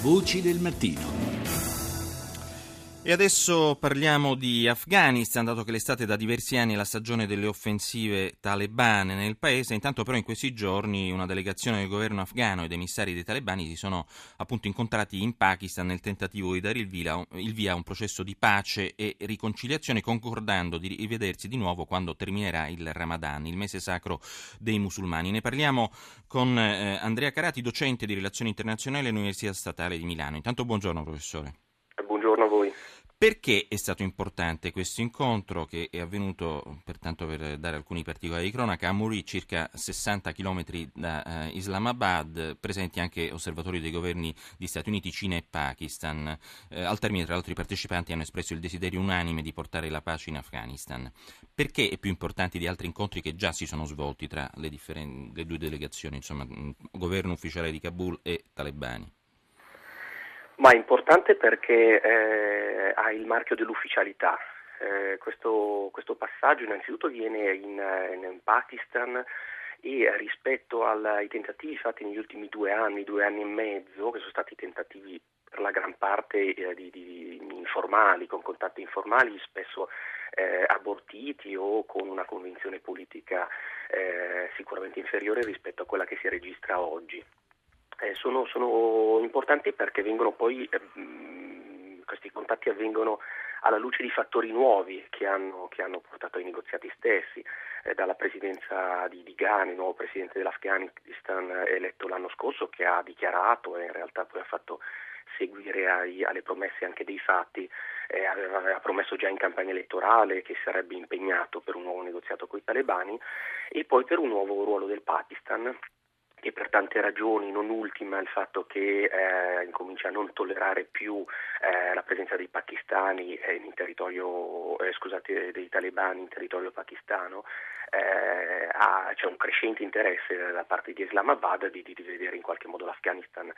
Voci del mattino. E adesso parliamo di Afghanistan, dato che l'estate da diversi anni è la stagione delle offensive talebane nel paese. Intanto però in questi giorni una delegazione del governo afghano ed emissari dei talebani si sono appunto incontrati in Pakistan nel tentativo di dare il via, a un processo di pace e riconciliazione, concordando di rivedersi di nuovo quando terminerà il Ramadan, il mese sacro dei musulmani. Ne parliamo con eh, Andrea Carati, docente di relazioni internazionali all'Università Statale di Milano. Intanto buongiorno professore. Perché è stato importante questo incontro che è avvenuto, pertanto per dare alcuni particolari di cronaca, a Muri, circa 60 km da eh, Islamabad, presenti anche osservatori dei governi di Stati Uniti, Cina e Pakistan. Eh, al termine, tra l'altro, i partecipanti hanno espresso il desiderio unanime di portare la pace in Afghanistan. Perché è più importante di altri incontri che già si sono svolti tra le, differen- le due delegazioni, insomma, governo ufficiale di Kabul e talebani? Ma è importante perché eh, ha il marchio dell'ufficialità. Eh, questo, questo, passaggio innanzitutto viene in, in Pakistan e rispetto ai tentativi fatti negli ultimi due anni, due anni e mezzo, che sono stati tentativi per la gran parte eh, di, di, informali, con contatti informali, spesso eh, abortiti o con una convinzione politica eh, sicuramente inferiore rispetto a quella che si registra oggi eh, sono, sono, importanti perché vengono poi, eh, questi contatti avvengono alla luce di fattori nuovi che hanno, che hanno portato ai negoziati stessi, eh, dalla presidenza di, di Ghani, nuovo presidente dell'Afghanistan eletto l'anno scorso, che ha dichiarato e in realtà poi ha fatto seguire ai, alle promesse anche dei fatti, eh, aveva, aveva, promesso già in campagna elettorale che sarebbe impegnato per un nuovo negoziato con i talebani e poi per un nuovo ruolo del Pakistan e per tante ragioni, non ultima il fatto che eh, incomincia a non tollerare più eh, la presenza dei pakistani eh, in territorio, eh, scusate, dei talebani in territorio pakistano, eh, ha, c'è un crescente interesse da parte di Islamabad di, di, vedere in qualche modo l'Afghanistan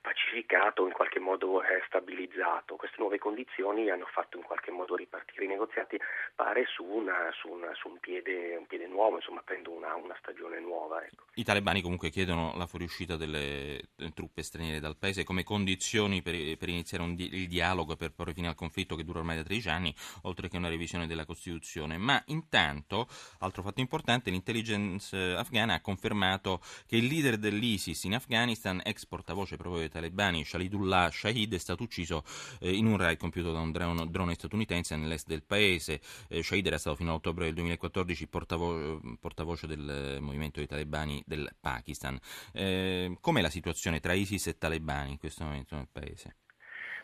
pacificato, in qualche modo eh, stabilizzato. Queste nuove condizioni hanno fatto in qualche modo ripartire i negoziati, pare su, una, su, una, su un, piede, un, piede, nuovo, insomma prendo una, una stagione nuova. Ecco. I talebani comunque chiedono la fuoriuscita delle truppe straniere dal paese come condizioni per, per iniziare di, il dialogo e per porre fine al conflitto che dura ormai da 13 anni, oltre che una revisione della Costituzione. Ma intanto, altro fatto importante, l'intelligence afghana ha confermato che il leader dell'ISIS in Afghanistan, ex portavoce proprio dei talebani, Shalidullah Shahid, è stato ucciso eh, in un raid compiuto da un drone, drone statunitense nell'est del paese. Eh, Shahid era stato fino a ottobre del 2014 portavo- portavoce del movimento dei talebani del Pakistan. Eh, com'è la situazione tra ISIS e talebani in questo momento nel paese?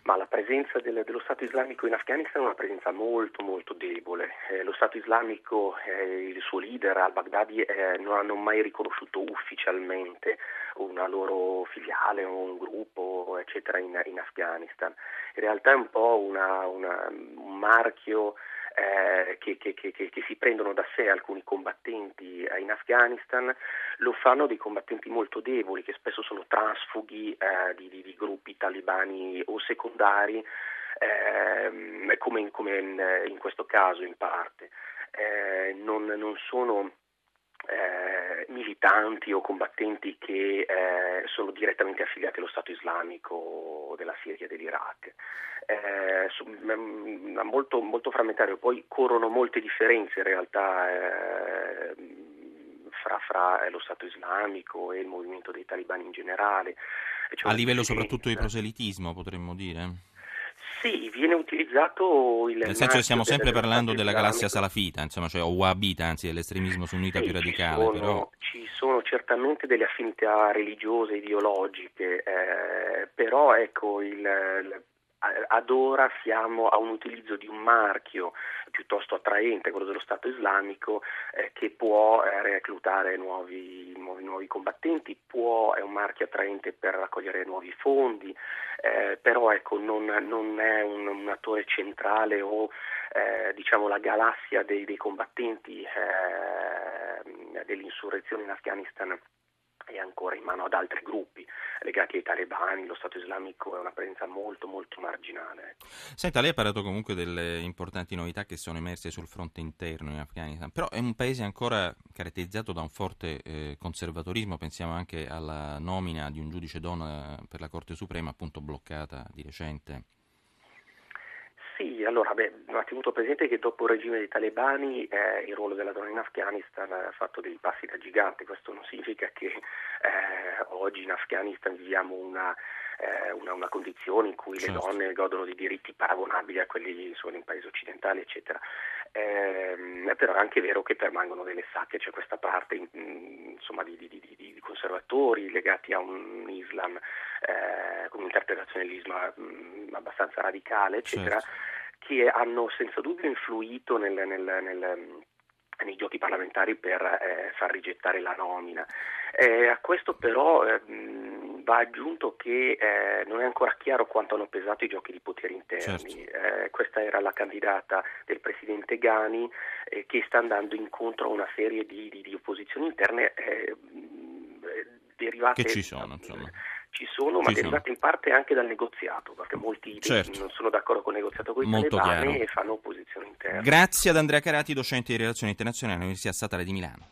Ma la presenza del, dello Stato islamico in Afghanistan è una presenza molto molto debole. Eh, lo Stato islamico e eh, il suo leader al-Baghdadi eh, non hanno mai riconosciuto ufficialmente una loro filiale o un gruppo eccetera in, in Afghanistan. In realtà è un po' una, una, un marchio eh, che, che, che, che, si prendono da sé alcuni combattenti in Afghanistan, lo fanno dei combattenti molto deboli che spesso sono transfughi eh, di, di, di, gruppi talibani o secondari, ehm, come, in, come in, in, questo caso in parte. Eh, non, non sono militanti o combattenti che eh, sono direttamente affiliati allo Stato islamico della Siria e dell'Iraq. Eh, su, m- molto, molto, frammentario, poi corrono molte differenze in realtà eh, fra, fra, lo Stato islamico e il movimento dei talibani in generale. Cioè, A livello soprattutto di proselitismo potremmo dire? Sì, viene utilizzato il. Nel senso che stiamo sempre parlando della galassia salafita, insomma, cioè o wahhabita, anzi dell'estremismo sunnita sì, più radicale. Ci sono, però... ci sono certamente delle affinità religiose, ideologiche, eh, però ecco il, ad ora siamo a un utilizzo di un marchio piuttosto attraente, quello dello Stato islamico, eh, che può eh, reclutare nuovi, nuovi, nuovi, combattenti, può, è un marchio attraente per raccogliere nuovi fondi, eh, però ecco, non, non, è un, un, attore centrale o eh, diciamo, la galassia dei, dei combattenti eh, dell'insurrezione in Afghanistan è ancora in mano ad altri gruppi legati ai talebani, lo Stato islamico è una presenza molto molto marginale. Senta, lei ha parlato comunque delle importanti novità che sono emerse sul fronte interno in Afghanistan, però è un paese ancora caratterizzato da un forte eh, conservatorismo, pensiamo anche alla nomina di un giudice donna per la Corte Suprema appunto bloccata di recente. Sì, allora beh, va tenuto presente che dopo il regime dei talebani eh, il ruolo della donna in Afghanistan ha fatto dei passi da gigante, questo non significa che eh, oggi in Afghanistan viviamo una, eh, una, una condizione in cui certo. le donne godono di diritti paragonabili a quelli insomma, in paesi occidentali, eccetera. Eh, però è anche vero che permangono delle sacche, c'è questa parte insomma, di, di, di, di, conservatori legati a un Islam eh, con un'interpretazione dell'Islam mh, abbastanza radicale, eccetera, certo. che hanno senza dubbio influito nel, nel, nel nei giochi parlamentari per eh, far rigettare la nomina. Eh, a questo però eh, va aggiunto che eh, non è ancora chiaro quanto hanno pesato i giochi di potere interni. Certo. Eh, questa era la candidata del presidente Ghani eh, che sta andando incontro a una serie di, di, di opposizioni interne derivate... Che ci sono, insomma ci sono, ma ci derivate sono. in parte anche dal negoziato, perché molti certo. non sono d'accordo con il negoziato con i Molto talebani chiaro. e fanno opposizione interna. Grazie ad Andrea Carati, docente di relazioni internazionali all'Università Statale di Milano.